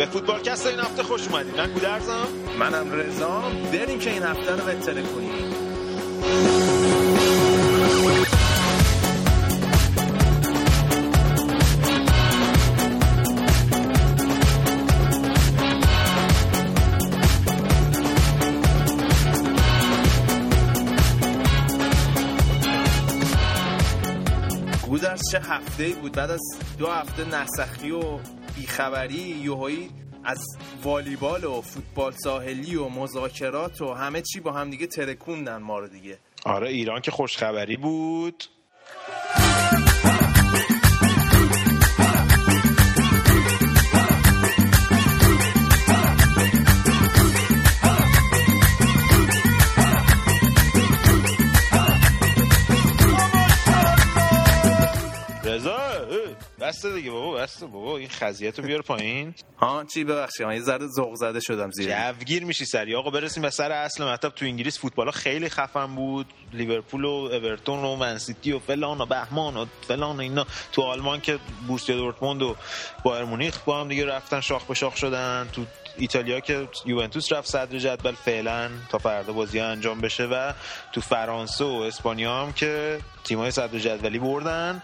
به فوتبالکست این هفته خوش اومدید من گودرزم منم رضام. بریم که این هفته رو بهتره کنیم. چه هفته ای بود؟ بعد از دو هفته نسخی و بیخبری یوهایی از والیبال و فوتبال ساحلی و مذاکرات و همه چی با هم دیگه ترکوندن ما رو دیگه. آره ایران که خوشخبری بود. بسته دیگه بابا بسته. بابا این خزیت رو بیار پایین. ها چی ببخشید من یه ذره ذوق زده شدم زیر جوگیر میشی سری. آقا برسیم به سر اصل مطلب. تو انگلیس فوتبال ها خیلی خفن بود. لیورپول و اورتون و منسیتی و فلان و بهمان و فلان و اینا. تو آلمان که بورسیا دورتموند و بایر مونیخ با هم دیگه رفتن شاخ به شاخ شدن. تو ایتالیا که یوونتوس رفت صدر جدول فعلا تا فردا بازی ها انجام بشه. و تو فرانسه و اسپانیا هم که تیمای صدر جدولی بردن.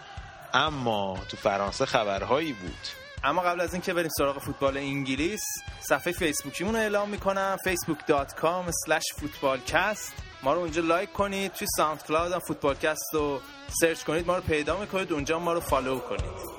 اما تو فرانسه خبرهایی بود. اما قبل از اینکه بریم سراغ فوتبال انگلیس صفحه فیسبوکیمون رو اعلام می‌کنم facebook.com footballcast. ما رو اونجا لایک کنید توی SoundCloud هم footballcast رو سرچ کنید ما رو پیدا می‌کنید اونجا ما رو فالو کنید.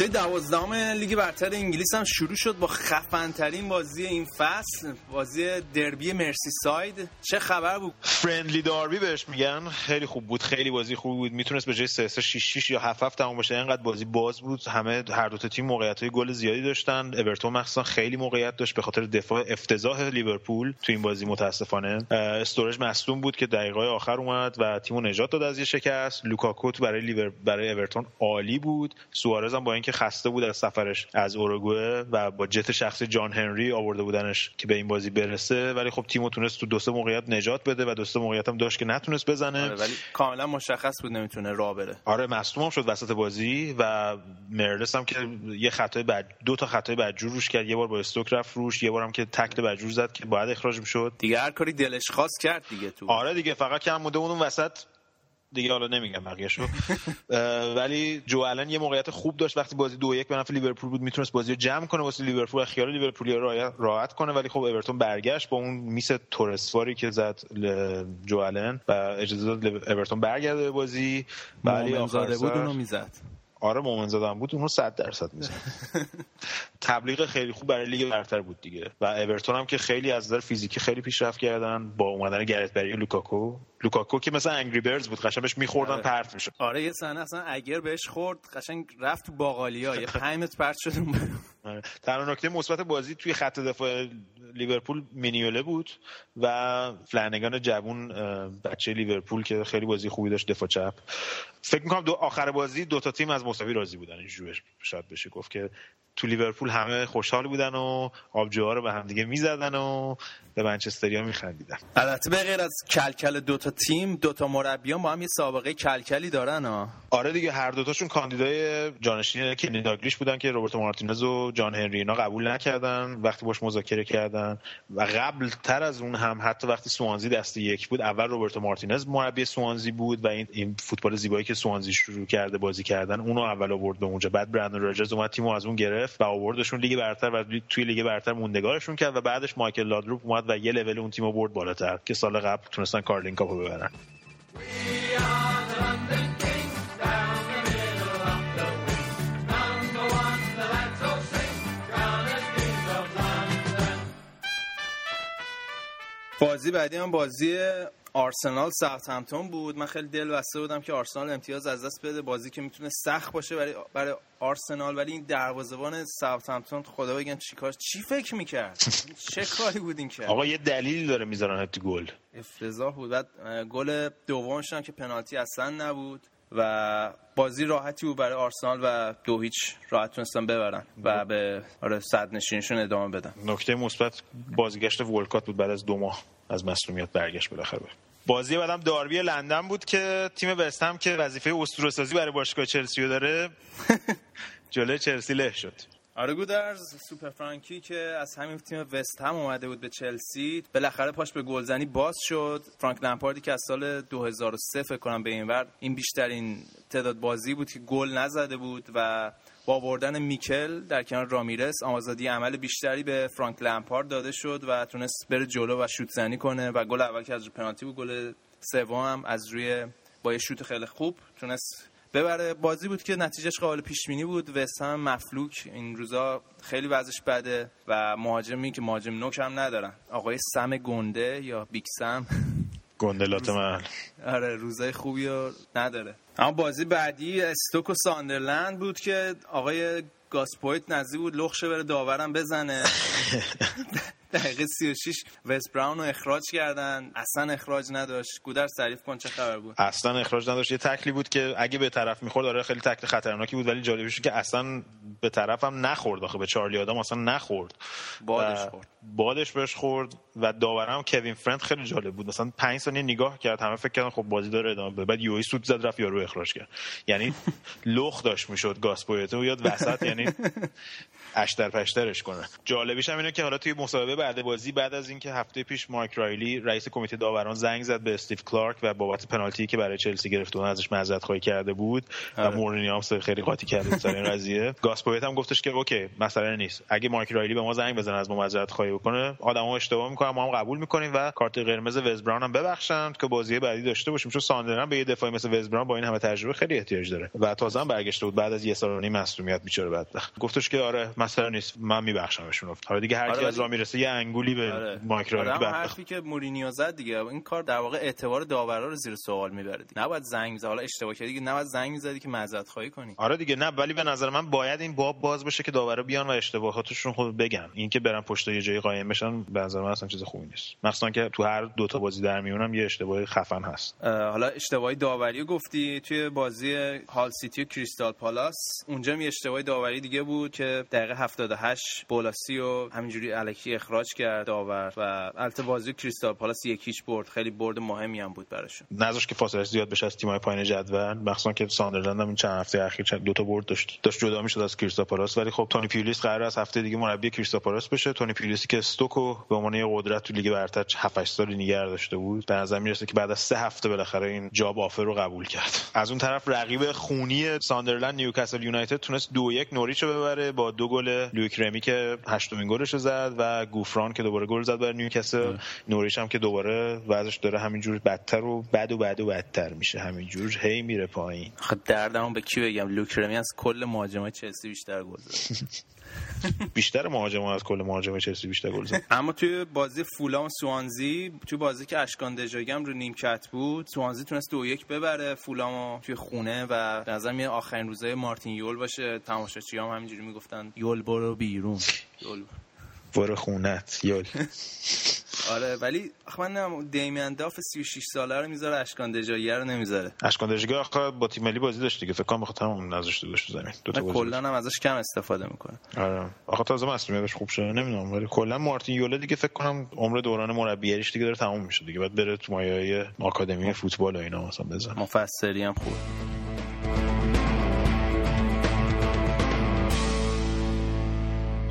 هفته دوازدهم لیگ برتر انگلیس هم شروع شد با خفنترین بازی این فصل بازی دربی مرسی ساید. چه خبر بود؟ friendly derby بهش میگن. خیلی خوب بود خیلی بازی خوب بود. می‌تونست به جای 3 3 6 6 یا 7 7 تمام باشه اینقدر بازی باز بود. همه هر دو تیم موقعیت های گل زیادی داشتن. اورتون مخصوصا خیلی موقعیت داشت به خاطر دفاع افتضاح لیورپول تو این بازی متاسفانه. استورج مصدوم بود که دقیقه آخر اومد و تیمو نجات داد از یه شکست. لوکاکو برای لیور برای اورتون عالی بود. سوارز هم با اینکه خسته بود از سفرش از اوروگوئه و با جت شخصی جان هنری آورده بودنش که به این بازی برسه. ولی خب تیمو تونست تو دو سه موقعیت نجات بده و دو سه موقعیت هم داشت که نتونست بزنه. آره ولی کاملا مشخص بود نمی‌تونه راه بره. آره مصدوم هم شد وسط بازی و مرلس هم که یه خطای بعد دو تا خطای بدجور روش کرد. یه بار با استوک رفت روش یه بار هم که تکل بدجور زد که باید اخراج می‌شد دیگه هر کاری دلش خواست کرد دیگه تو. آره دیگه فقط کم مونده اون وسط دیگه حالا نمیگم بقیه‌شو. ولی جو الان یه موقعیت خوب داشت. وقتی بازی دو یک به نفع لیورپول بود می‌تونست بازی رو جمع کنه واسه لیورپول خیال لیورپولی راحت کنه. ولی خب اورتون برگشت با اون میس تورسفاری که زد جو الان و اجازه داد اورتون برگرده به بازی. ولی آخر بود اونو می‌زد. آره مومن زدن بود اونو 100 درصد می‌زد. تبلیغ خیلی خوب برای لیگ برتر بود دیگه. و اورتون هم که خیلی از نظر فیزیکی خیلی پیشرفت کردن با اومدن گرت بری لوکاکو. لوکاکو که مثلا انگری برز بود قشنگ بهش میخوردن آره. پرت می‌شد. آره یه صحنه اصلا اگر بهش خورد قشنگ رفت تو باقالیا یه 5 متر پرت شد. آره. تنها نکته مثبت بازی توی خط دفاع لیورپول مینیوله بود و فلنگان جوون بچه لیورپول که خیلی بازی خوبی داشت دفاع چپ. فکر می‌کنم دو آخر بازی دو تا تیم از مساوی راضی بودن اینجوری شاید بشه گفت که تو لیورپول همه خوشحال بودن و آبجوها رو به هم دیگه می‌زدن و به منچستریا میخندیدن. البته به غیر از کلکل دو تا تیم دو تا مربیان با هم یه سابقه کلکلی دارن ها آره دیگه هر دوتاشون کاندیدای جانشین کنی داگلیش بودن که روبرتو مارتینز و جان هنری اینا قبول نکردن وقتی باش مذاکره کردن. و قبل تر از اون هم حتی وقتی سوانزی دسته یک بود اول روبرتو مارتینز مربی سوانزی بود و این, این فوتبال زیبایی که سوانزی شروع کرده بازی کردن اونو اول آورد به اونجا. بعد برندن راجرز اومد تیمو از اون گرفت. و آوردشون لیگ برتر و توی لیگ برتر موندگارشون کرد و بعدش مایکل لادروپ اومد و یه لول اون تیمو برد بالاتر که سال قبل تونستن کارلینگ کاپو ببرن. بازی بعدی هم بازی آرسنال ساوثهمپتون بود. من خیلی دل بسته بودم که آرسنال امتیاز از دست بده. بازی که می‌تونه سخت باشه برای برای آرسنال ولی این دروازه‌بان ساوثهمپتون خدا بگم چیکار چی فکر می‌کرد؟ چه کاری بود این کرد آقا یه دلیلی داره می‌ذارن تو گل. افتضاح بود. بعد گل دومش که پنالتی اصلا نبود و بازی راحتی بود برای آرسنال و دو هیچ راحت تونستن ببرن و به آره صد نشینشون ادامه بدن. نکته مثبت بازیگشت ولکات بود بعد از دو ماه. از مسئولیت برگشت بالاخره. بازی بعدم داربی لندن بود که تیم وستهم که وظیفه اسطوره سازی برای باشگاه چلسی داره جلوی چلسی له شد. آره گودرز سوپر فرانکی که از همین تیم وست هم اومده بود به چلسی بالاخره پاش به گلزنی باز شد. فرانک لمپاردی که از سال 2003 فکر کنم به این ور این بیشترین تعداد بازی بود که گل نزده بود و با آوردن میکل در کنار رامیرس آزادی عمل بیشتری به فرانک لمپارد داده شد و تونست بره جلو و شوت زنی کنه و گل اول که از روی پنالتی بود گل سوم هم از روی با یه شوت خیلی خوب تونست ببره. بازی بود که نتیجهش قابل پیش بینی بود وستهم مفلوک. این روزا خیلی وضعش بده و مهاجمی که مهاجم نوک هم ندارن. آقای سم گنده یا Big Sam؟ گنده لاتمن آره روزای خوبی رو نداره. اما بازی بعدی استوک و ساندرلند بود که آقای گاسپویت نزدیک بود لخشه بره داورم بزنه. دقیقه 36 وست براون رو اخراج کردن. اصلا اخراج نداشت. گودر تعریف کن چه خبر بود؟ اصلا اخراج نداشت. یه تکلی بود که اگه به طرف می‌خورد داره خیلی تکل خطرناکی بود ولی جالبش که اصلا به طرفم نخورد. آخه به چارلی آدم اصلا نخورد. بادش خورد. بادش بهش خورد و داورم کوین فرند خیلی جالب بود. مثلا 5 ثانیه نگاه کرد همه فکر کردن خب بازی داره ادامه بده. بعد یوی سوت زد رفت یارو اخراج کرد. یعنی لخ داشت می‌شد گاسپویتو یاد وسط یعنی اشتر پشترش کنه. جالبیش هم اینه که حالا توی مصاحبه بعد بازی بعد از اینکه هفته پیش مایک رایلی رئیس کمیته داوران زنگ زد به استیو کلارک و بابت پنالتی که برای چلسی گرفت و ازش معذرت خواهی کرده بود و آره. مورینیو هم خیلی قاطی کرده سر این قضیه. گاسپویت هم گفتش که اوکی مسئله نیست. اگه مایک رایلی به ما زنگ بزنه از ما معذرت خواهی بکنه آدما اشتباه می‌کنن ما هم قبول می‌کنیم و کارت قرمز وز براون هم ببخشند که بازی بعدی داشته باشیم. چون ساندرلند به یه دفاعی مثل وز براون با این همه تجربه خیلی احتیاج داره. و تازه هم برگشته بود بعد از یه سال و نیم مصونیت بیچاره بدبخت گفتش که آره مسئله نیست. من میبخشمشون. حالا دیگه هر آره کی از ولی- راه می‌رسه یه انگولی به آره. مایک آره، بدبخت حرفی که مورینیو زد دیگه این کار در واقع اعتبار داورا رو زیر سوال می‌بره دیگه. نباید زنگ می‌زد. حالا اشتباه کردی دیگه نباید زنگ می‌زدی که معذرت خواهی کنی. آره دیگه نه ولی به نظر من باید این باب باز بشه که داورا بیان و اشتباهاتشون خود بگن. این که برن پشت یه جایی قایم بشن به نظر من اصلا چیز خوبی نیست. مخصوصا که تو هر دو تا بازی در میونم یه اشتباه خفن هست. حالا اشتباهی داوری گفتی توی بازی هال سیتی و کریستال پالاس. اونجا هم یه اشتباهی داوری دیگه بود که دقیقه 78 بولاسی و همینجوری الکی اخراج کرد داور و البته بازی کریستال پالاس یکیش برد. خیلی برد مهمی هم بود براشون. نذاش که فاصله زیاد بشه از تیم‌های پایین جدول. مخصوصا که ساندرلند هم این چند هفته اخیر چند دو تا برد داشت. داشت جدا می‌شد از کریستاپالاس ولی خب تونی پیولیس قرار از هفته دیگه مربی کریستاپالاس بشه. تونی پیولیسی که استوکو به عنوان یه قدرت تو لیگ برتر 7 8 سالی نگه داشته بود. به نظر می‌رسه که بعد از سه هفته بالاخره این job offer رو قبول کرد. از اون طرف رقیب خونی ساندرلند نیوکاسل یونایتد تونست دو یک نوریچ رو ببره. با دو گل لویک رمی که هشتمین گلش رو زد و گوفران که دوباره گل زد برای نیوکاسل نوریچ هم که دوباره وضعش داره همینجور بدتر و بد و بد و بدتر میشه همینجور هی میره پایین. خب دردمو به کی بگم؟ لوکرمی از کل مهاجمای چلسی بیشتر گل زد. بیشتر مهاجما از کل مهاجم چلسی بیشتر گل زد. اما توی بازی فولام و سوانزی توی بازی که اشکان دژاگم رو نیمکت بود سوانزی تونست دو یک ببره فولامو توی خونه و به نظر میاد آخرین روزای مارتین یول باشه. تماشاچی هم همینجوری می‌گفتن یول برو بیرون. یول. برو خونت یال. آره ولی آخه من نمی‌دونم دیمیان داف 36 ساله رو می‌ذاره اشکان دژاگه رو نمی‌ذاره. اشکان درجگی آخه با تیم ملی بازی داشت دیگه فکر کنم بخاطر همون نذاشته داشت تو زمین. دو تا کلا هم ازش کم استفاده می‌کنه. آره. آخه تازه مسئولیتش خوب شده نمی‌دونم ولی کلا مارتین یوله دیگه فکر کنم عمر دوران مربیگریش دیگه داره تموم میشه دیگه بعد بره تو مایه‌های آکادمی فوتبال و اینا مثلا بزنه. مفسری هم خوب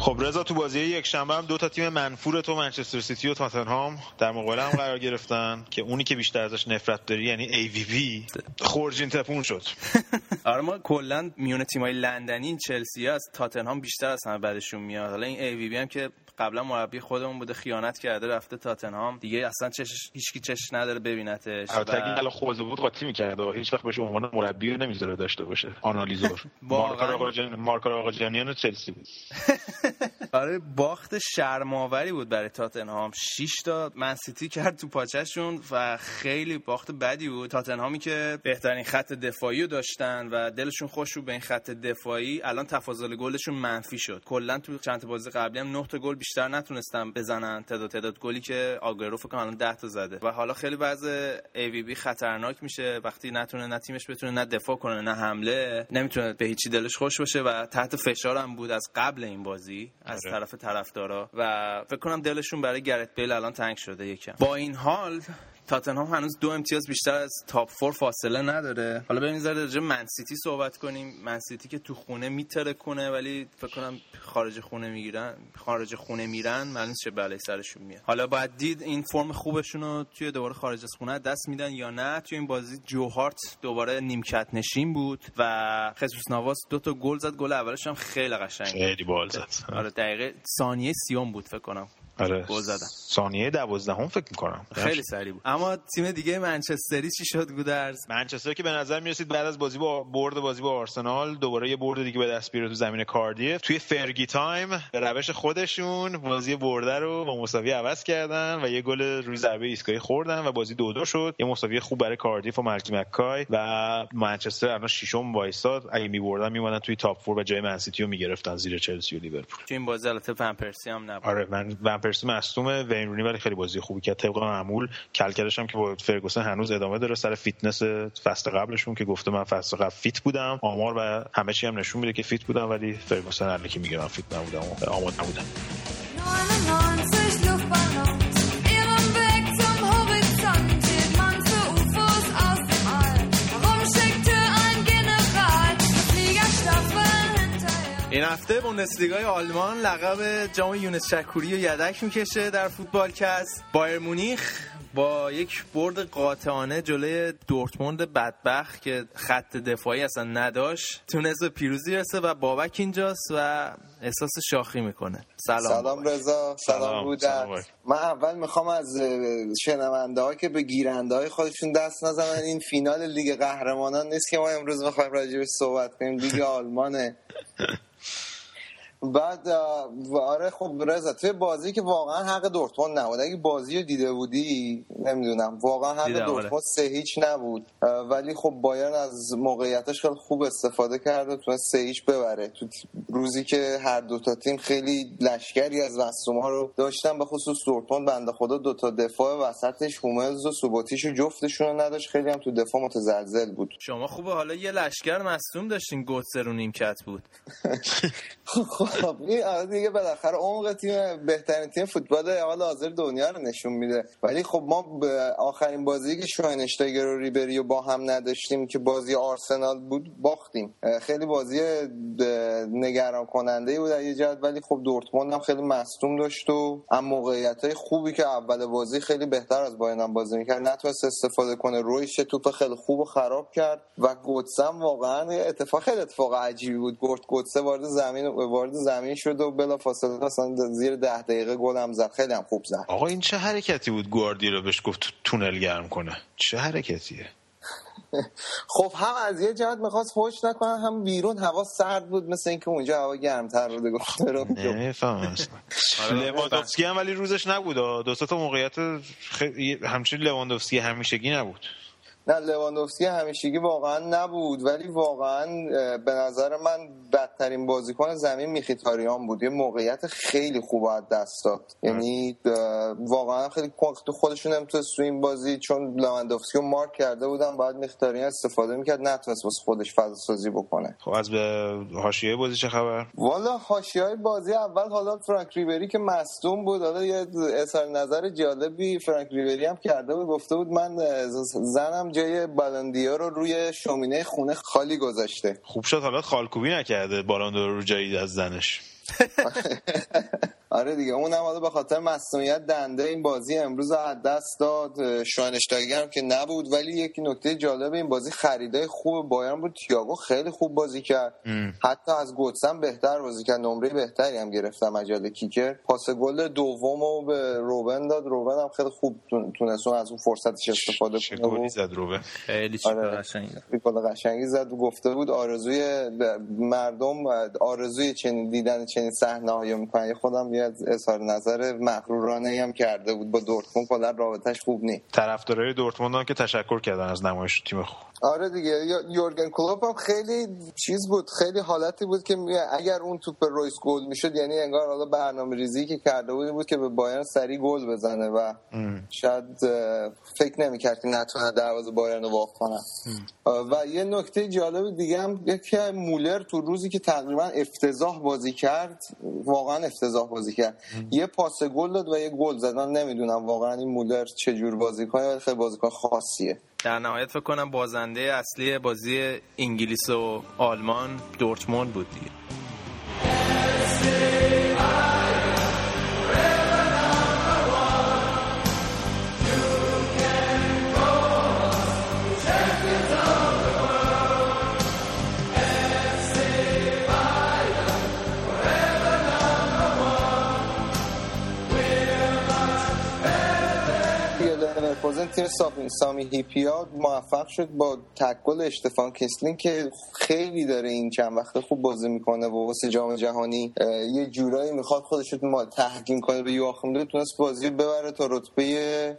خب رضا تو بازی یک شنبه هم دو تا تیم منفور تو منچستر سیتی و تاتنهام در مقابل هم قرار گرفتن که اونی که بیشتر ازش نفرت داری یعنی ای وی وی خورجین تپون شد. آره ما کلا میون تیمای لندنی چلسی از تاتنهام بیشتر از همه بعدشون میاد. حالا این ای وی بی هم که قبلا مربی خودمون بوده خیانت کرده رفته تاتنهام. دیگه اصلا چش هیچکی چش نداره ببینتش. البته اگه و- الان خوزه بود قاطی می‌کرد و هیچ وقت بهش عنوان مربی رو نمی‌ذاره داشته باشه. آنالیزور. مارکار آقا جان مارکار چلسی بود. آره باخت شرماوری بود برای تاتنهام. 6 تا منسیتی کرد تو پاچشون و خیلی باخت بدی بود. تاتنهامی که بهترین خط دفاعی رو داشتن و دلشون خوش بود به این خط دفاعی الان تفاضل گلشون منفی شد. کلا تو چند بازی قبلی هم 9 تا گل بیشتر نتونستن بزنن. تعداد تعداد گلی که آگرو فکر کنم الان 10 تا زده. و حالا خیلی وضع ای وی بی خطرناک میشه. وقتی نتونه نه تیمش بتونه نه دفاع کنه نه حمله نمی‌تونه به هیچی دلش خوش باشه و تحت فشار هم بود از قبل این بازی. از آره. طرف طرفدارا و فکر کنم دلشون برای گرت بیل الان تنگ شده یکم با این حال تاتنهام هنوز دو امتیاز بیشتر از top four فاصله نداره. حالا بریم ذره راجع منسیتی صحبت کنیم. منسیتی که تو خونه می‌ترکونه ولی فکر کنم خارج خونه می‌گیرن خارج خونه میرن معلوم چه بلایی سرشون میاد. حالا باید دید این فرم خوبشون رو توی دوباره خارج از خونه دست میدن یا نه. توی این بازی جو هارت دوباره نیمکت نشین بود و خسوس ناواس دو تا گل زد. گل اولش هم خیلی قشنگ خیلی بال زد. آره دقیقه ثانیه سیوم بود فکر کنم. آره. گل زدن. ثانیه 12 هم فکر می‌کنم. خیلی سریع بود. اما تیم دیگه منچستری چی شد گودرز؟ منچستر که به نظر می‌رسید بعد از بازی با برد بازی با آرسنال دوباره یه برد دیگه به دست بیاره تو زمین کاردیف توی Fergie time به روش خودشون بازی برده رو با مساوی عوض کردن و یه گل روی ضربه ایستگاهی خوردن و بازی دو دو شد. یه مساوی خوب برای کاردیف و مالکی مکای و منچستر الان ششم وایساد. اگه میبردن میموندن توی top four و جای منسیتی رو می‌گرفتن زیر چلسی و لیورپول. تو این بازی البته هم نبود. آره فن پرسی مصدومه. وین رونی ولی خیلی بازی خوبی کرد. طبق معمول کلکلش هم که با فرگوسن هنوز ادامه داره سر فیتنس فصل قبلشون که گفته من فصل قبل fit بودم. آمار و همه چی هم نشون میده که fit بودم ولی فرگوسن هر کی میگه fit نبودم و آماده نبودم. این هفته بوندسلیگای آلمان لقب جام یونس شکوری و یدک می‌کشه در فوتبال کس. بایر مونیخ با یک برد قاطعانه جلوی دورتموند بدبخت که خط دفاعی اصلا نداشت تونست به پیروزی رسه و بابک اینجاست و احساس شاخی می‌کنه. سلام. سلام رضا. سلام بودن من اول می‌خوام از شنونده ها که به گیرنده های خودشون دست نزنن. این فینال لیگ قهرمانان نیست که ما امروز می‌خوایم راجبش صحبت کنیم. لیگ آلمانه. بعد آره خب رضا توی بازی که واقعا حق دورتموند نبود. اگه بازی رو دیده بودی نمی‌دونم واقعا حق آره. دورتموند سه هیچ نبود. ولی خب بایرن از موقعیتش خیلی خوب استفاده کرد و تونست سه هیچ ببره. تو روزی که هر دو تا تیم خیلی لشکری از ها رو داشتن به خصوص دورتموند بنده خدا دو تا دفاع وسطش هوملز و سوباتیش و جفتشون رو نداشت. خیلی هم تو دفاع متزلزل بود. شما خوبه حالا یه لشکر مصدوم داشتین گوتسر رو نیمکت بود. خب این دیگه بالاخره عمق تیم بهترین تیم فوتبال حال حاضر دنیا رو نشون میده. ولی خب ما آخرین بازی که شواینشتایگر و ریبری با هم نداشتیم که بازی آرسنال بود باختیم. خیلی بازی نگران کننده بود یه جهت ولی خب دورتموند هم خیلی مصدوم داشت و هم موقعیت های خوبی که اول بازی خیلی بهتر از بایرن هم بازی می‌کرد. نتونست استفاده کنه. رویش توپ خیلی خوب و خراب کرد و گوتسم واقعا اتفاق خیلی اتفاق عجیبی بود. گورت گوتسه وارد زمین وارد زمین شد و بلا فاصله اصلا زیر ده دقیقه گل هم زد. خیلی هم خوب زد. آقا این چه حرکتی بود رو بهش گفت تونل گرم کنه؟ چه حرکتیه؟ خب هم از یه جهت می‌خواست خوش نکنه هم بیرون هوا سرد بود مثل اینکه اونجا هوا گرمتر بوده گفته رو نمیفهم آره، لواندوفسکی هم ولی روزش نبود دو تا موقعیت همچنین لواندوفسکی همیشگی نبود. نه لواندوفسکی همیشگی واقعا نبود ولی واقعا به نظر من بدترین بازیکن زمین میخیتاریان بود. یه موقعیت خیلی خوب از دست داد. یعنی واقعا خیلی خودشون نمی‌تونست تو این بازی چون لواندوفسکی رو مارک کرده بودن باید میخیتاریان استفاده می‌کرد نتونست واسه خودش فضا سازی بکنه. خب از به حاشیه بازی چه خبر؟ والا حاشیه بازی اول حالا فرانک ریبری که مصدوم بود حالا یه اظهار نظر جالبی فرانک ریبری هم کرده بود گفته بود من زنم جای بالندیا رو روی شومینه خونه خالی گذاشته. خوب شد. حالا خالکوبی نکرده بالندیا رو جایی از زنش. آره دیگه اون هم به خاطر مصونیت دنده این بازی امروز از دست داد. شوانشتاگر هم که نبود ولی یک نکته جالب این بازی خریدای خوب بایرن بود. تییاگو خیلی خوب بازی کرد. حتی از گوتسن بهتر بازی کرد. نمره بهتری هم گرفتم مجال کیکر. پاس گل دومو به روبن داد. روبن هم خیلی خوب تونست از اون فرصتش استفاده کنه زد روبن؟ خیلی آره. قشنگی قشنگی زد. گفته بود آرزوی مردم آرزوی چنین دیدن چنین صحنه هایی می‌کنن خودم یه اظهار نظر مغرورانه هم کرده بود. با دورتموند کلا رابطش خوب نیست. طرفدارای دورتموند هم که تشکر کردن از نمایش تیم خوب. آره دیگه. یورگن کلوپ هم خیلی چیز بود خیلی حالتی بود که اگر اون توپ رویس گل می‌شد یعنی انگار حالا برنامه ریزی که کرده بود بود که به بایرن سری گل بزنه و شاید فکر نمی‌کرد که نتونه دروازه بایرن رو واق کنه و یه نکته جالب دیگه هم یکی مولر تو روزی که تقریبا افتضاح بازی کرد واقعا افتضاح بازی کرد. یه پاس گل داد و یه گل زد. من نمی‌دونم واقعا این مولر چه جور بازیکن خیلی بازیکن خاصیه. در نهایت فکر کنم بازنده اصلی بازی انگلیس و آلمان دورتموند بود دیگه. لورکوزن تیم سامی هیپیا موفق شد با تکل اشتفان کسلین که خیلی داره این چند وقت خوب بازی می‌کنه و واسه جام جهانی یه جورایی می‌خواد خودش رو تحکیم کنه به یواخیم دو تونست بازی ببره تا رتبه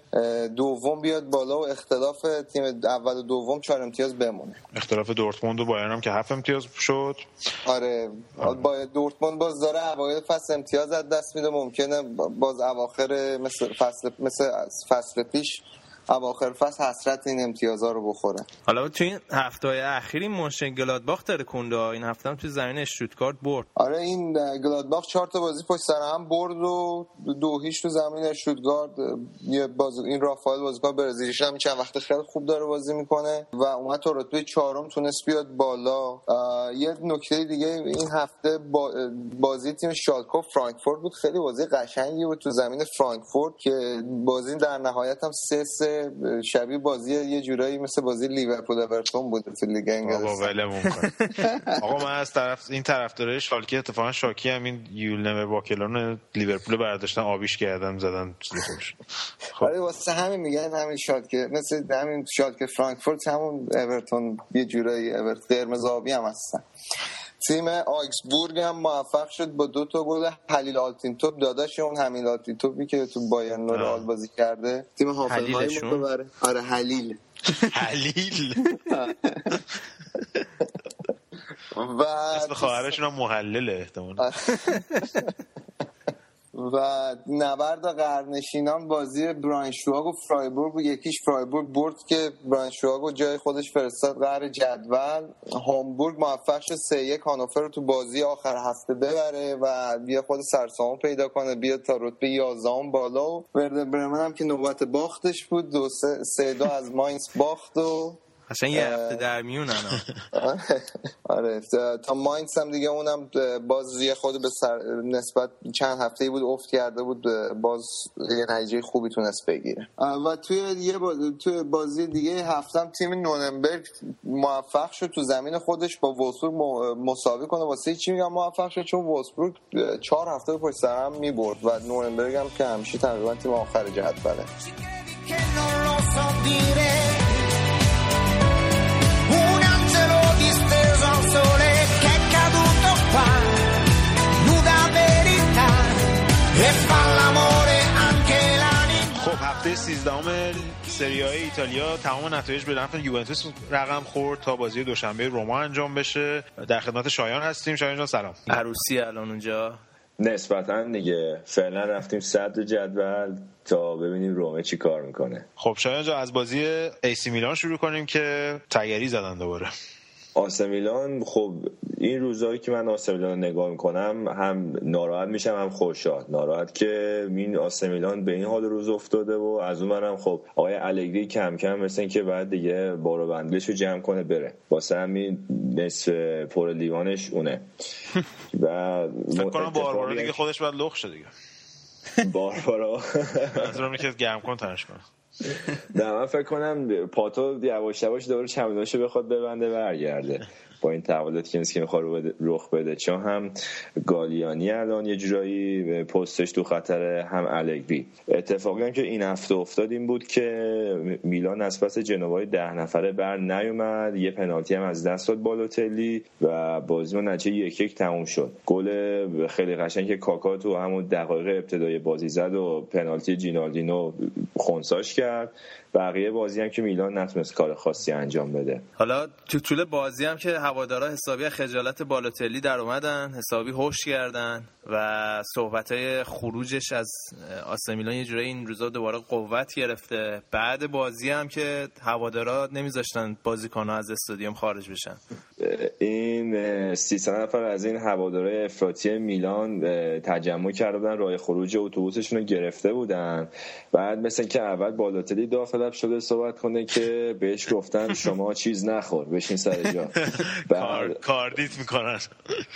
دوم بیاد بالا و اختلاف تیم اول و دوم چهار امتیاز بمونه. اختلاف دورتموند و بایرن هم که هفت امتیاز شد. آره با دورتموند باز داره اوایل فصل امتیاز از دست میده ممکنه باز اواخر مثل فصل مثل فصل پیش اواخر فصل حسرت این امتیازها رو بخوره. حالا تو این هفته اخیری مونشن گلادباخ داره کنده این هفته هم تو زمین اشتوتگارت برد. آره این گلادباخ چهار تا بازی پشت سر هم برد و دو هیچ تو زمین اشتوتگارت یه باز این رافائل بازیکن برزیلیش هم چند وقت خیلی خوب داره بازی می‌کنه و اومد تو رتبه چهارم تونست بیاد بالا. یه نکته دیگه این هفته بازی تیم شالکو فرانکفورت بود. خیلی بازی قشنگی بود تو زمین فرانکفورت که بازی در نهایت هم سه سه شبیه بازی یه جورایی مثل بازی لیورپول اورتون بود تو لیگ انگلیس آقا من از طرف این طرفدارای شالکه اتفاقا شاکی هم این You'll Never Walk Alone لیورپول برداشتن آبیش کردن زدن خودش. خب. آره واسه همین میگن همین شالکه. مثل همین شالکه فرانکفورت همون اورتون یه جورایی اورت قرمز آبی هم هستن. تیم آکسبورگ هم موفق شد با دو تا گل. حلیل آلتین توپ داداش اون همین آلتین توپی که تو بایرن رئال بازی کرده. تیم هافنهایم ببره آره حلیل حلیل و اسم خواهرشون هم محلله احتمالا. و نبرد قرنشینان بازی براینشواگ و فرایبورگ و یکیش فرایبورگ برد که براینشواگ و جای خودش فرستاد قهر جدول. هامبورگ موفق شد سه یک هانوفر رو تو بازی آخر هفته ببره و بیا خود سرسامو پیدا کنه بیا تا رتبه 11 بالا. و ورده برمن هم که نوبت باختش بود دو سه, سه دو از ماینز باخت و اصلا یه هفته در میونن آره. تا ماینز هم دیگه اونم باز یه خود به سر نسبت چند هفته بود افت کرده بود باز یه نتیجه خوبی تونست بگیره. و توی یه باز... توی بازی دیگه هفتم تیم نوننبرگ موفق شد تو زمین خودش با وولسبورگ مساوی کنه. واسه چی میگم موفق شد؟ چون وولسبورگ چهار هفته پشت سر هم می‌برد و نوننبرگ هم که همیشه تقریبا تیم آخر جدوله. 13 سری های ایتالیا تمام نتایج به نفع یوونتوس رقم خورد تا بازی دوشنبه روما انجام بشه. در خدمت شایان هستیم. شایان جان سلام. عروسی الان اونجا؟ نسبتا دیگه فعلا رفتیم صدر جدول تا ببینیم رومه چی کار می‌کنه. خب شایان جان از بازی ایسی میلان شروع کنیم که تگری زدن دوباره. آسه میلان خب این روزایی که من آسه میلان نگاه می‌کنم هم ناراحت میشم هم خوشحال ناراحت که این آسه میلان به این حال روز افتاده و از اون برم خب آقای الگری کم کم مثل که بعد دیگه بارو بندش رو جمع کنه بره. واسه همین نصف پر لیوانش اونه. و فکر کنم باربارا دیگه خودش باید لخ شد دیگه. باربارا. منظورم که گرم کن تنش کنه. نه من فکر کنم پاتو یواش یواش داره چمدانشو بخواد ببنده برگرده. با این تحولاتی که که می‌خواد رخ بده. چون هم گالیانی الان یه جورایی پستش تو خطر هم الگری. اتفاقی هم که این هفته افتاد این بود که میلان از پس جنوبای ده نفره بر نیومد. یه پنالتی هم از دست داد بالوتلی و بازی ما نتیجه یک یک تموم شد. گل خیلی قشنگ که کاکا تو همون دقایق ابتدای بازی زد و پنالتی جینالدینو خونساش کرد. بقیه بازی هم که میلان نتونست کار خاصی انجام بده. حالا تو طول بازی هم که هوادارا حسابی خجالت بالوتلی در اومدن حسابی هوش کردن و صحبت خروجش از آسه میلان یه جورایی این روزا دوباره قوت گرفته. بعد بازی هم که هوادارا نمیذاشتن بازیکن‌ها از استادیوم خارج بشن. این 300 نفر از این هوادارای افراطی میلان تجمع کرده بودن راه خروج اتوبوسشون رو گرفته بودن. بعد مثل که اول بالاتلی داخل شده صحبت کنه که بهش گفتن شما چیز نخور بشین سر جا. کاردیت می‌کنن.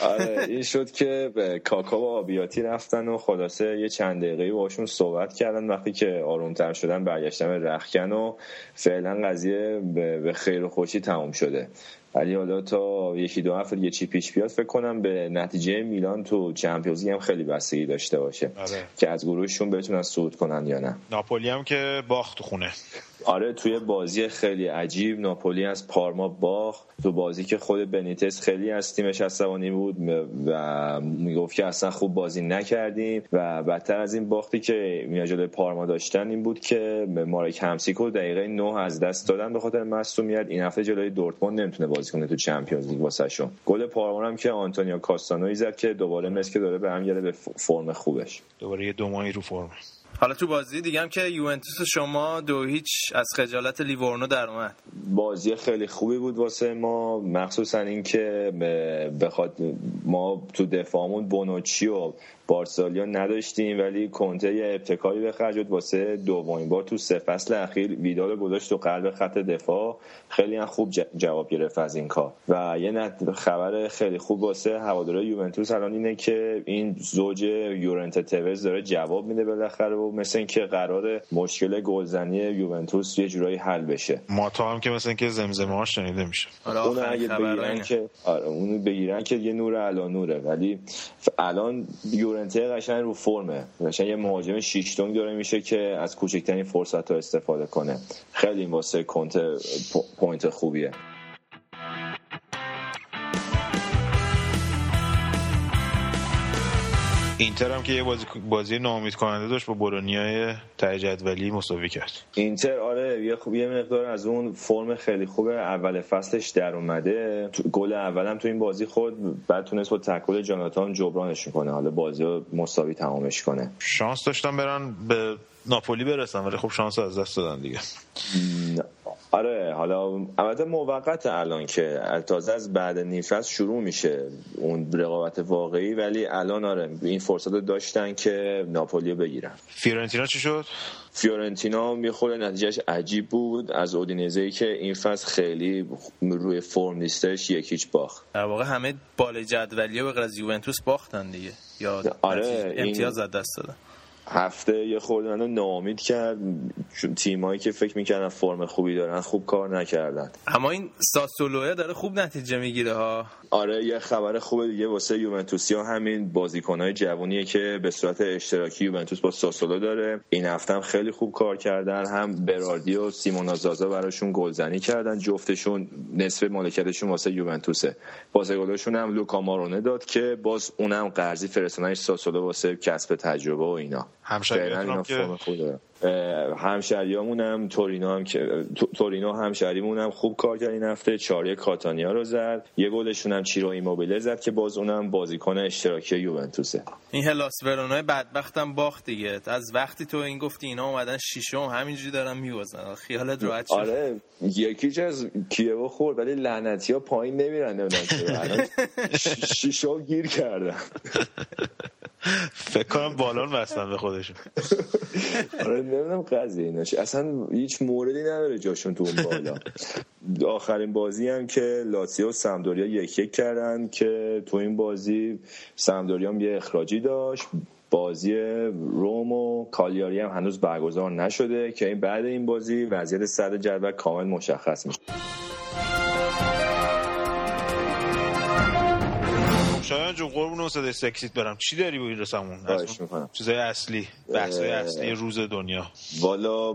آره این شد که به کاکا و آبیاتی رفتن و خلاصه یه چند دقیقه باشون صحبت کردن وقتی که آرومتر شدن برگشتن به رخکن و فعلا قضیه به خیر و خوشی تموم شده. ولی حالا تا یکی دو هفته یه چی پیش بیاد فکر کنم به نتیجه میلان تو چمپیونز هم خیلی بستگی داشته باشه آره. که از گروهشون بتونن صعود کنن یا نه. ناپولی هم که باخت خونه. آره توی بازی خیلی عجیب. ناپولی از پارما باخت. تو بازی که خود بنیتس خیلی از تیمش عصبانی بود و می‌گفت که اصلا خوب بازی نکردیم. و بدتر از این باختی که مینا جلوی پارما داشتن این بود که مارک همسیکو دقیقه 9 از دست دادن به خاطر مصونیت این هفته جلوی دورتموند نمی‌تونه بازی کنه تو چمپیونز لیگ واسهشون. گل پارما هم که آنتونیو کاستانوی زد که دوباره مثل داره برمیگرده به فرم خوبش. دوباره یه دو ماهی رو فرم. حالا تو بازی دیگه هم که یوونتوس شما دو هیچ از خجالت لیورنو در اومد. بازی خیلی خوبی بود واسه ما. مخصوصا اینکه بخواد ما تو دفاعمون بونوچی و بارسالیا نداشتیم ولی کنته یه ابتکاری به خرج واسه دومین بار تو سه فصل اخیر ویدال گذاشت تو قلب خط دفاع. خیلی هم خوب جواب گرفت از این کار. و یه خبر خیلی خوب واسه هوادارهای یوونتوس الان اینه که این زوج یورنت توز داره جواب میده بالاخره و مثل اینکه قرار مشکل گلزنی یوونتوس یه جورایی حل بشه. ما تو هم که مثل اینکه زمزمه هاش شنیده میشه. اون اگه بگیرن که آره اونو بگیرن که یه نور الان نوره ولی الان یورنته قشنگ رو فرمه. قشنگ یه مهاجم شیشتونگ داره میشه که از کوچکترین فرصت ها استفاده کنه. خیلی واسه کنت پوینت خوبیه. اینتر هم که یه بازی, بازی ناامید کننده داشت با برونیای ته جدولی مساوی کرد. اینتر آره یه خوب یه مقدار از اون فرم خیلی خوبه اول فصلش در اومده. گل اولم تو این بازی خود بعد تونست با تکل جاناتان جبرانش کنه. حالا بازی رو مساوی تمامش کنه. شانس داشتن برن به ناپولی برسن ولی خب شانس از دست دادن دیگه. آره حالا البته موقت الان که تازه از بعد نیفت شروع میشه اون رقابت واقعی ولی الان آره این فرصت رو داشتن که ناپولی بگیرن. فیورنتینا چی شد؟ فیورنتینا می‌خوره نتیجهش عجیب بود. از اودینزه که این فصل خیلی روی فرم نیستش یکیچ باخت. در واقع همه بال جدولی به از یوونتوس باختن دیگه. یا آره امتیاز از دست دادن. هفته یه خورده منو ناامید کرد. چون تیمایی که فکر می‌کردن فرم خوبی دارن خوب کار نکردن. اما این ساسولوه داره خوب نتیجه می‌گیره ها. آره یه خبر خوبه دیگه واسه یوونتوسی ها همین بازیکنهای جوونیه که به صورت اشتراکی یوونتوس با ساسولو داره. این هفته هم خیلی خوب کار کردن. هم براردی و سیمون زازا براشون گلزنی کردن. جفتشون نصف مالکیتشون واسه یوونتوسه. واسه گلشون هم لوکا مارونه داد که باز اونم قرضی فرستادنش ساسولو واسه کسب تجربه و اینا. همشریاتون که همشریامون هم تورینو هم که تورینو همشریمون هم خوب کار کرد این هفته. چاری کاتانیا رو زد. یه گلشون هم چیرو ایموبیله زد که باز اونم بازیکن اشتراکی یوونتوسه. این هلاس ورونای بدبختم باخت دیگه. از وقتی تو این گفتی اینا اومدن شیشم همینجوری دارن میوزن خیالت راحت شد. آره یکیش از کیو خورد ولی لعنتی ها پایین نمیرن نمی‌دونم شیشم گیر کردن. فکر کنم بالون بستن به خودشون. آره نمی‌دونم قضیه ایناش اصلا هیچ موردی نداره جاشون تو اون بالا. آخرین بازی هم که لاتسیو و سمدوریا یک یک کردن که تو این بازی سمدوریا هم یه اخراجی داشت. بازی روم و کالیاری هم هنوز برگزار نشده که این بعد این بازی وضعیت صد جدول کامل مشخص میشه. شایان جون قربون اون صدای سکسیت برم. چی داری با این رسمون؟ چیزای اصلی بحثای اصلی روز دنیا. والا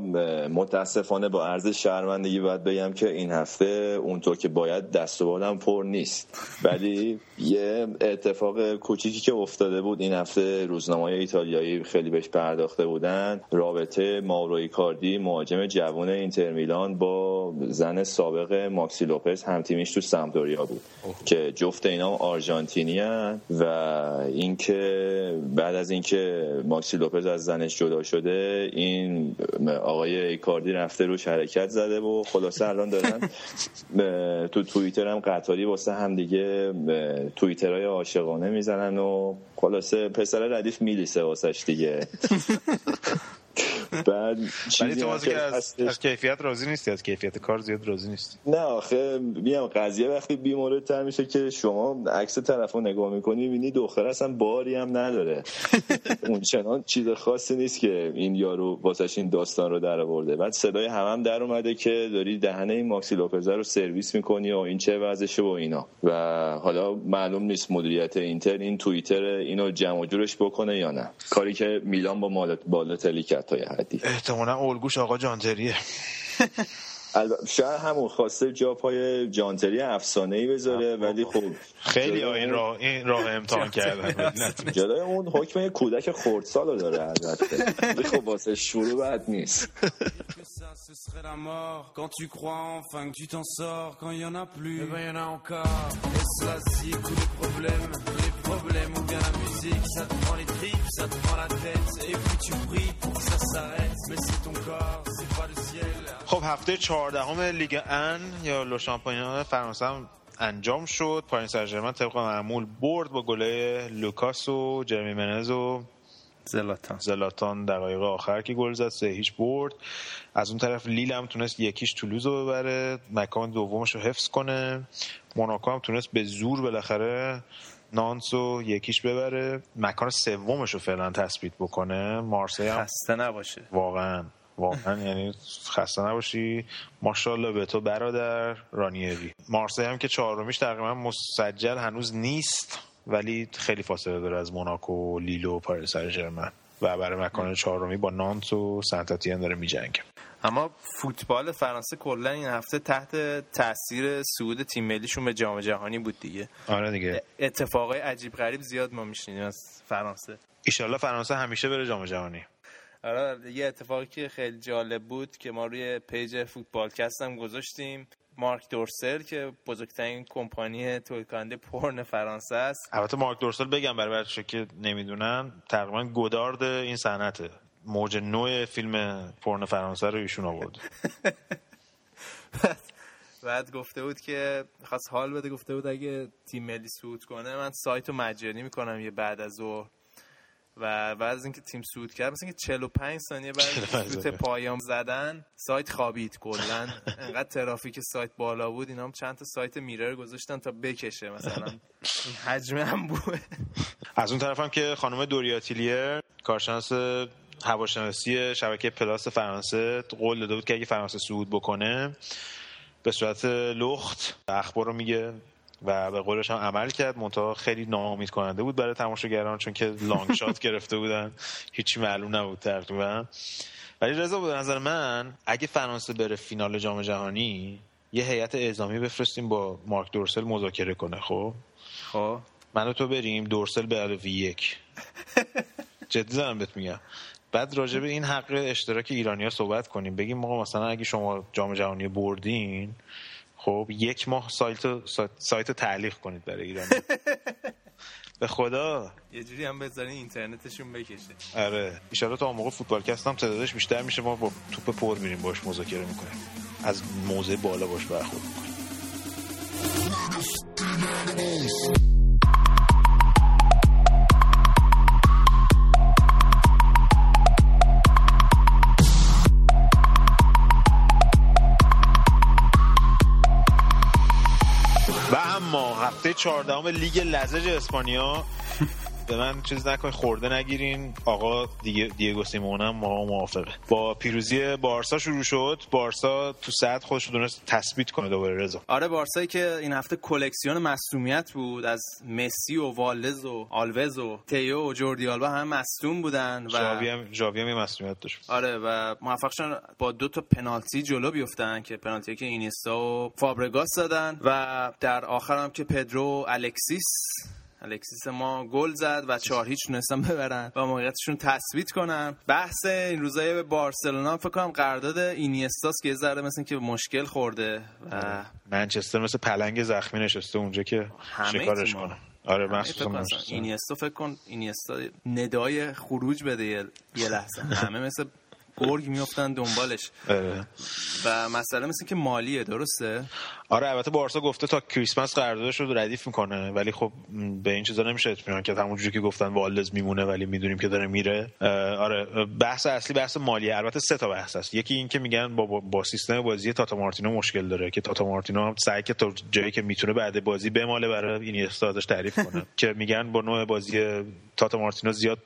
متاسفانه با عرض شرمندگی باید بگم که این هفته اونطور که باید دست و پر نیست. ولی یه اتفاق کوچیکی که افتاده بود این هفته روزنامه ایتالیایی خیلی بهش پرداخته بودن. رابطه ماوروی کاردی مهاجم جوان اینتر میلان با زن سابق ماکسی لوپز همتیمیش تو سمدوریا بود. که جفت اینا آرژانتینی و اینکه بعد از اینکه ماکسی لوپز از زنش جدا شده این آقای ایکاردی رفته روش حرکت زده و خلاصه الان دارن تو توییتر هم قطاری واسه هم دیگه توییترهای عاشقانه می‌زنن و خلاصه پسر ردیف میلیسه واسش دیگه. بعد چیزی تو که از, از کیفیت راضی نیستی از کیفیت کار زیاد راضی نیستی. نه آخه میام قضیه وقتی بیمورد تر میشه که شما عکس طرفو نگاه می‌کنی ببینی دختر اصلا باری هم نداره. اون چنان چیز خاصی نیست که این یارو واسش این داستان رو در آورده. بعد صدای هم, هم در اومده که داری دهنه این ماکسی لوپز رو سرویس می‌کنی و این چه وضعشه و اینا. و حالا معلوم نیست مدیریت اینتر این توییتر اینو جمع جورش بکنه یا نه. کاری که میلان با بالاتلی کرد تا بعدی احتمالا الگوش آقا جانتریه شاید همون خواسته جا پای جانتری افسانه ای بذاره ولی خب خیلی این راه این راه امتحان کردن جلوی اون حکم کودک خردسالو داره البته خب واسه شروع بعد نیست Quand tu crois enfin que tu t'en sors Quand il y en a plus, eh ben y en a encore Et cela si tous les problèmes Les problèmes ou bien la musique Ça te prend les tripes, ça te prend la tête Et puis tu pries خب هفته چهاردهم لیگ ان یا لو شامپیون فرانسه هم انجام شد. پایین سرجرمن طبق معمول برد با گله لوکاس و جرمی منز و زلاتان. زلاتان دقایق آخر که گل زد سه هیچ برد. از اون طرف لیل هم تونست یکیش تولوز رو ببره. مکان دومش رو حفظ کنه. موناکو هم تونست به زور بالاخره نانس رو یکیش ببره. مکان سومش رو فعلا تثبیت بکنه. مارسی هم خسته نباشه. واقعا. واقعا یعنی خسته نباشی. ماشاءالله به تو برادر رانیری. مارسی هم که چهارمیش تقریبا مسجل هنوز نیست ولی خیلی فاصله داره از موناکو لیلو و پاریس سن و برای مکان چهارمی با نانت و سنتاتین داره میجنگه. اما فوتبال فرانسه کلا این هفته تحت تاثیر صعود تیم ملیشون به جام جهانی بود دیگه. آره دیگه. اتفاقای عجیب غریب زیاد ما میشنیم از فرانسه. ایشالله فرانسه همیشه بره جام جهانی. آره یه اتفاقی که خیلی جالب بود که ما روی پیج فوتبالکست هم گذاشتیم. مارک دورسل که بزرگترین کمپانی تولید پرن فرانسه است. البته مارک دورسل بگم برای بچه که نمی‌دونن تقریبا گدار این صنعته. موج نو فیلم پرن فرانسه رو ایشون آورد. بعد گفته بود که خواست حال بده گفته بود اگه تیم ملی سود کنه من سایت رو مجانی می‌کنم یه بعد از ظهر. و بعد از اینکه تیم سود کرد مثلا اینکه 45 ثانیه بعد سوت پایام زدن سایت خوابید کلا. انقدر ترافیک سایت بالا بود اینا هم چند تا سایت میرر گذاشتن تا بکشه مثلا. این حجم هم بود. از اون طرف هم که خانم دوریاتیلیر کارشناس هواشناسی شبکه پلاس فرانسه قول داده بود که اگه فرانسه صعود بکنه به صورت لخت اخبار رو میگه و به قولش هم عمل کرد. منتها خیلی ناامید کننده بود برای تماشاگران چون که لانگ شات گرفته بودن. هیچی معلوم نبود تقریبا. ولی رضا به نظر من اگه فرانسه بره فینال جام جهانی یه هیئت اعزامی بفرستیم با مارک دورسل مذاکره کنه خب؟ خب. من تو بریم دورسل به علاوه یک. جدی دارم بهت میگم. بعد راجع به این حق اشتراک ایرانیا صحبت کنیم. بگیم ما مثلا اگه شما جام جهانی بردین خب یک ماه سایت سایت تعلیق کنید برای ایران به خدا. یه جوری هم بذارین اینترنتشون بکشه. آره. ان تا موقع فوتبالکست هم تعدادش بیشتر میشه. ما با توپ پر میریم باش مذاکره می‌کنیم. از موضع بالا باش برخورد می‌کنیم. هفته چهاردهم لیگ لزج اسپانیا به من چیز نکنید خورده نگیرین. آقا دیگه دیگو سیمئونه هم با ما موافقه. با پیروزی بارسا شروع شد. بارسا تو صدر خودش رو تونست تثبیت کنه دوباره رضا. آره بارسایی که این هفته کلکسیون مصدومیت بود. از مسی و والدز و آلوز و تیو و جوردی آلبا هم مصدوم بودن و ژاوی هم ژاوی هم مصدومیت داشت. آره و موفق شدن با دو تا پنالتی جلو بیفتن که پنالتی که اینیستا و فابرگاس دادن. و در آخر هم که پدرو الکسیس الکسیس ما گل زد و چهار هیچ تونستن ببرن و موقعیتشون تثبیت کنن. بحث این روزای به بارسلونا فکر کنم قرارداد اینیستاس که ذره مثل که مشکل خورده و منچستر مثل پلنگ زخمی نشسته اونجا که شکارش کنه. آره مخصوصا اینیستا فکر کن اینیستا ندای خروج بده یه لحظه. همه مثل گرگ میفتن دنبالش. آره. و مسئله مثل که مالیه درسته؟ آره البته بارسا گفته تا کریسمس قراردادش رو ردیف می‌کنه ولی خب به این چیزا نمیشه اطمینان کرد. همونجوری که گفتن والدز میمونه ولی می‌دونیم که داره میره. آره بحث اصلی بحث مالیه البته سه تا بحث هست یکی این که میگن با, با سیستم بازی تاتا مارتینو مشکل داره که تاتا مارتینو هم سعی که تا جایی که می‌تونه بعد بازی بماله برای اینیستا ازش تعریف کنه. که میگن با نوع بازی تاتا مارتینو زیاد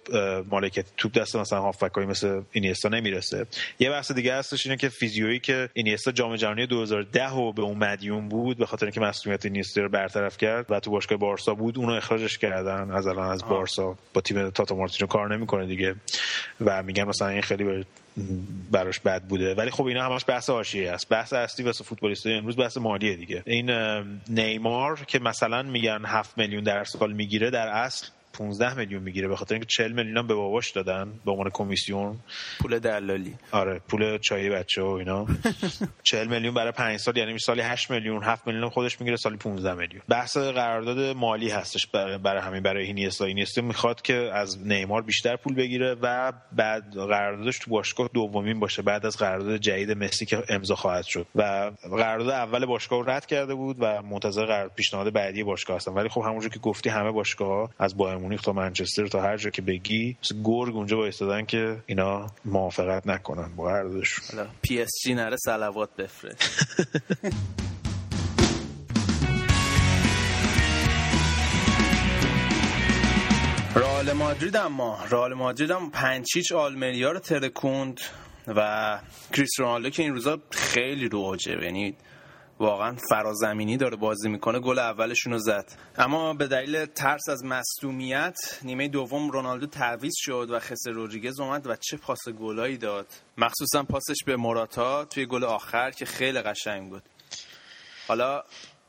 مالکیت توپ دست مثلا هافبکای مثل اینیستا نمی‌رسه. یه بحث دیگه هستش اینه که فیزیویی که اینیستا جام جهانی 2010 و به اون مدیون بود به خاطر اینکه مسئولیت اینیستا رو برطرف کرد و تو باشگاه بارسا بود اونو اخراجش کردن. از الان از بارسا با تیم تاتا مارتینو کار نمی‌کنه دیگه. و میگن مثلا این خیلی براش بد بوده. ولی خب اینا همش بحث حاشیه است. بحث اصلی واسه فوتبالیست امروز بحث مالیه دیگه. این نیمار که مثلا میگن 7 میلیون در سال می‌گیره در اصل 15 میلیون می‌گیره به خاطر اینکه 40 میلیون هم به باباش دادن به عنوان کمیسیون. پول دلالی. آره پول چای بچه و اینا. 40 میلیون برای 5 سال یعنی سالی 8 میلیون 7 میلیون خودش می‌گیره سالی 15 میلیون. بحث قرارداد مالی هستش برای, برای همین برای اینیستا. اینیستا می‌خواد که از نیمار بیشتر پول بگیره و بعد قراردادش تو باشگاه دومین باشه. بعد از قرارداد جدید مسی که امضا خواهد شد. و قرارداد اول باشگاه رو رد کرده بود و منتظر قرارداد پیشنهاد بعدی باشگاه هستن. ولی خب همونجوری که گفتی همه باشگاه از بایر مونیخ تا منچستر تا هر جا که بگی گرگ اونجا وایستادن که اینا موافقت نکنن با قراردادشون حالا پی اس جی نره صلوات بفرست. رئال مادرید اما رئال مادرید هم پنج هیچ آلمریا رو ترکوند و کریس رونالدو که این روزا خیلی رو اوجه یعنی واقعا فرازمینی داره بازی می‌کنه گل اولشون رو زد. اما به دلیل ترس از مصدومیت نیمه دوم رونالدو تعویض شد و خسر روجیگز اومد و چه پاس گلایی داد. مخصوصا پاسش به موراتا توی گل آخر که خیلی قشنگ بود. حالا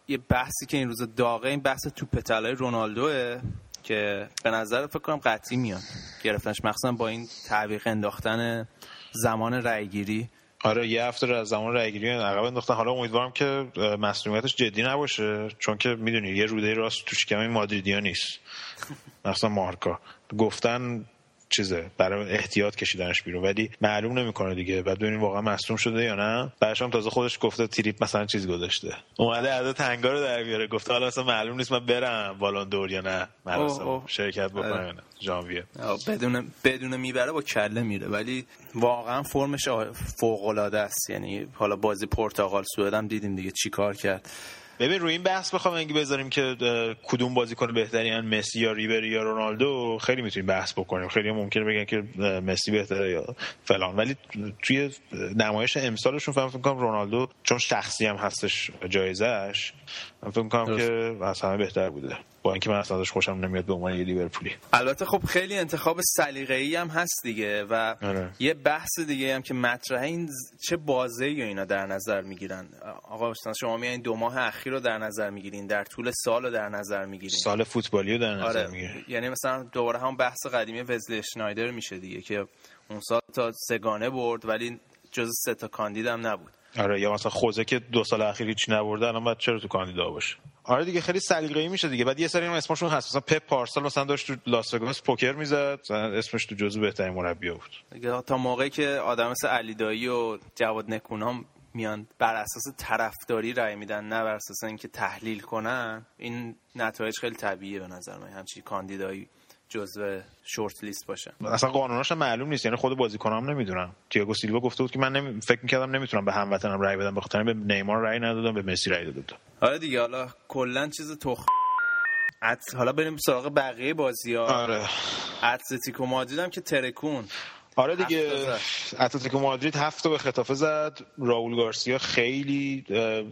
یه بحثی که این روز داغه این بحث توپ طلای رونالدوه که به نظر فکر کنم قطعی میاد. گرفتنش مخصوصا با این تعویق انداختن زمان رأیگیری. آره یه هفته رو از زمان رأیگیری عقب انداختن حالا امیدوارم که مسئولیتش جدی نباشه چون که می‌دونی یه روده راست تو شکم مادریدیا نیست. مثلا مارکا. گفتن چیزه برای احتیاط کشیدنش بیرون. ولی معلوم نمی‌کنه دیگه. بعد ببینیم واقعا مصدوم شده یا نه. بعدش هم تازه خودش گفته تریپ مثلا چیز گذاشته. اومده عدد تنگا رو در بیاره. گفته حالا مثلا معلوم نیست من برم بالون دور یا نه. مراسم شرکت بکنم ژانویه. بدون بدون می‌بره با کله میره. ولی واقعا فرمش فوق العاده است. یعنی حالا بازی پرتغال سوئد هم دیدیم دیگه چیکار کرد. ببین روی این بحث بخوام اگه بذاریم که کدوم بازیکن بهترین مسی یا ریبری یا رونالدو خیلی می‌تونیم بحث بکنیم. خیلی ممکنه بگن که مسی بهتره یا فلان. ولی توی نمایش امسالشون فهم کنم رونالدو چون شخصی هم هستش جایزش من فکر کنم که از همه بهتر بوده. با اینکه من اصلا ازش خوشم نمیاد به عنوان یه لیورپولی. البته خب خیلی انتخاب سلیقه‌ای هم هست دیگه و آره. یه بحث دیگه هم که مطرحه این چه بازه یا اینا در نظر می‌گیرن. آقا شما میایین دو ماه اخیر رو در نظر می‌گیرین در طول سال رو در نظر می‌گیرین. سال فوتبالی رو در نظر آره. می‌گیرین. یعنی مثلا دوباره هم بحث قدیمی وزلی اشنایدر میشه دیگه که اون سال تا سگانه برد ولی جز سه تا کاندید هم نبود. آره یا مثلا خوزه که دو سال اخیر هیچ نبرده الان بعد چرا تو کاندیدا باشه؟ آره دیگه خیلی سلیقه‌ای میشه دیگه. بعد یه سری هم اسمشون هست. مثلا پپ پارسال مثلا داشت تو لاس وگاس پوکر می‌زد. اسمش تو جزو بهترین مربی‌ها بود. دیگه تا موقعی که آدم مثل علی دایی و جواد نکونام میان بر اساس طرفداری رای میدن نه بر اساس اینکه تحلیل کنن این نتایج خیلی طبیعیه به نظر من. همچین کاندیدایی جزو شورت لیست باشه. اصلا قانوناش معلوم نیست. یعنی خود بازیکنام نمی‌دونم تییاگو سیلوا گفته بود که من نمی... فکر می‌کردم نمی‌تونم به هموطنم رای بدم. بخاطر به نیمار رای ندادم به مسی رای دادم. آره دیگه حالا کلا چیز تخ حالا بریم سراغ بقیه بازی ها آره. اتلتیکو مادرید هم که ترکون. آره دیگه. اتلتیکو مادرید هفت به ختافه زد. راول گارسیا خیلی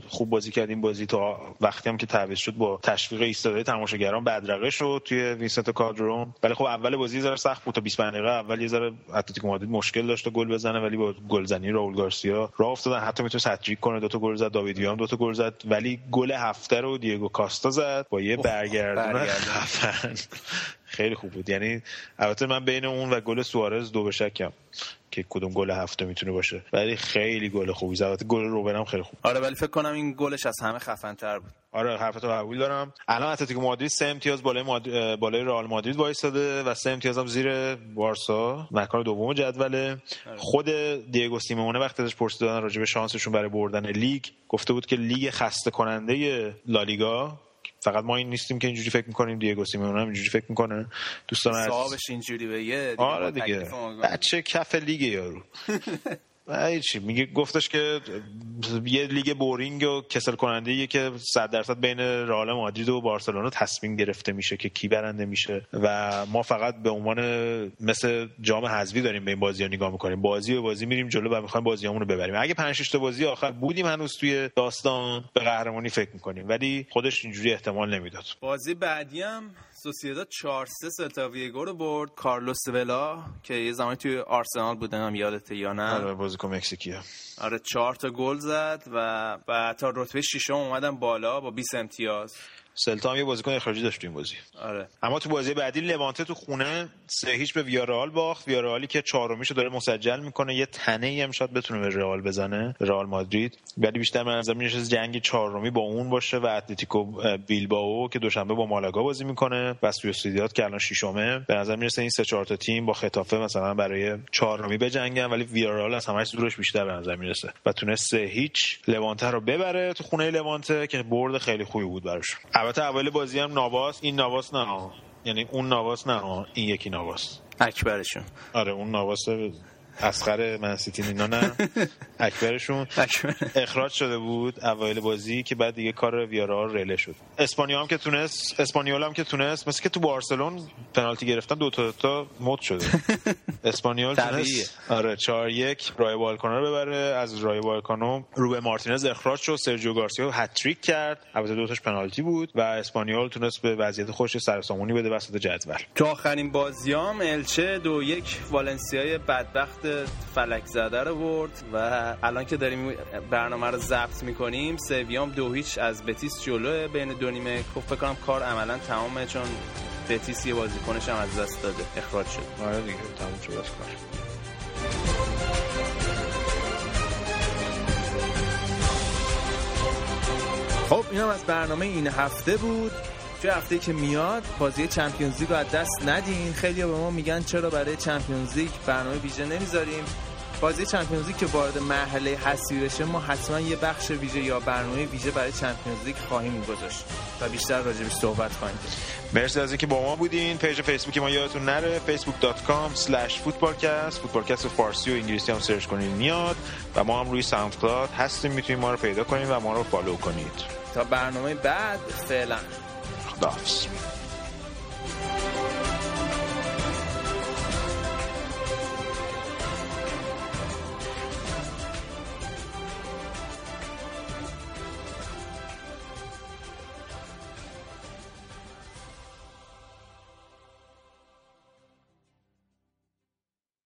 خوب بازی کرد این بازی تا وقتی هم که تعویض شد با تشویق ایستاده تماشاگران بدرقه شد توی ویسنته کالدرون. ولی خب اول بازی یه ذره سخت بود تا 25 دقیقه اول یه ذره اتلتیکو مادرید مشکل داشت گل بزنه ولی با گلزنی راول گارسیا راه افتادن. حتی می‌تونست هت‌تریک کنه دو تا گل زد. داوید ویا دو تا گل زد. ولی گل هفته رو دیگو کاستا زد. با یه برگردون خیلی خوب بود. یعنی البته من بین اون و گل سوارز دو به شکم که کدوم گل هفته می‌تونه باشه. ولی خیلی گل خوبی زد. البته گل روبن هم خیلی خوب. آره ولی فکر کنم این گلش از همه خفن تر بود. آره حرفتو قبول دارم. الان اتلتیکو مادرید سه امتیاز بالای ماد... بالای رئال مادرید وایساده و سه امتیاز هم زیر بارسا. مکان دوم جدوله آره. خود دیگو سیمونه وقتی ازش پرسیدن راجع به شانسشون برای بردن لیگ گفته بود که لیگ خسته کننده لالیگا. فقط ما این نیستیم که اینجوری فکر می‌کنیم دیگو سیمئونه هم اینجوری فکر می‌کنه. دوستان صاحبش اینجوری بگه آره دیگه. بچه کف لیگ یارو. چی میگه گفتش که یه لیگ boring و کسل کننده که 100 درصد بین رئال مادرید و بارسلونا تصمیم گرفته میشه که کی برنده میشه. و ما فقط به عنوان مثل جام حذفی داریم به این بازی ها نگاه می‌کنیم. بازی و بازی میریم جلو و می‌خوایم بازیامون رو ببریم. اگه 5 تا بازی آخر بودیم هنوز توی داستان به قهرمانی فکر می‌کنیم. ولی خودش اینجوری احتمال نمی‌داد. بازی بعدی هم سوسییداد 4 3 سلتا ویگو رو برد. کارلوس ولا که یه زمانی توی آرسنال بودن هم یادته یا نه؟ آره بازیکن مکزیکیه. آره 4 تا گل زد و و تا رتبه ششم اومدن بالا با 20 امتیاز. سلتا هم یه بازیکن اخراجی داشت این بازی. آره. اما تو بازی بعدی لوانته تو خونه سه هیچ به ویارال باخت. ویارالی که چهارمیشو داره مسجل می‌کنه. یه تنه ای هم شاید بتونه به رئال بزنه رئال مادرید. ولی بیشتر من نظر میشه جنگ چهارمی با اون باشه و اتلتیکو بیلبائو که دوشنبه با مالاگا بازی می‌کنه و سوسییداد که الان ششمه. به نظر می‌رسه این سه چهار تا تیم با خطافه مثلا برای چهارمی بجنگن ولی ویارال از همش دورش بیشتر به نظر می‌رسه و تونست سه هیچ لوانته رو ببره تو خونه لوانته که برد خیلی خوبی بود براش. البته اول بازی هم نواس این نواس نه. یعنی اون نواس نه این یکی نواس. اکبرشون. آره اون نواس اسخر منسیتی اینا نه. اکبرشون. اخراج شده بود اوایل بازی که بعد دیگه کار ویارا رله شد. اسپانیا هم که تونست اسپانیول هم که تونست مثل که تو بارسلون پنالتی گرفتن دو تا تا مد شده. اسپانیول تونست آره 4 1 رای بالکانو رو ببره. از رای بالکانو روبه مارتینز اخراج شد. سرجیو گارسیا هتریک کرد. البته دو تاش پنالتی بود و اسپانیول تونست به وضعیت خوش سرسامونی بده وسط جدول. تو آخرین بازیام الچه دو یک والنسیای بدبخت فلک زده رو برد و الان که داریم برنامه رو ضبط می‌کنیم سویام دو هیچ از بتیس جلوه بین دو نیمه. خب فکر کنم کار عملا تمامه چون بتیس یه بازیکنش هم از دست داده. اخراج شد. آره دیگه تمام شد از کار. خب این هم از برنامه این هفته بود. توی هفته که میاد بازی چمپیونز لیگ رو از دست ندین. خیلی به ما میگن چرا برای چمپیونز لیگ برنامه ویژه نمی‌ذاریم. بازی Champions League که وارد مرحله حسی بشه ما حتما یه بخش ویژه یا برنامه ویژه برای Champions League خواهیم گذاشت و بیشتر راجبش صحبت خواهیم مرسی از اینکه با ما بودین. پیج فیسبوک ما یادتون نره facebook.com/footballcast فوتبالکست فارسی و انگلیسی هم سرچ کنید میاد. و ما هم روی SoundCloud هستیم. می‌تونید ما رو پیدا کنید و ما رو follow کنید. تا برنامه بعد فعلا. Duffs.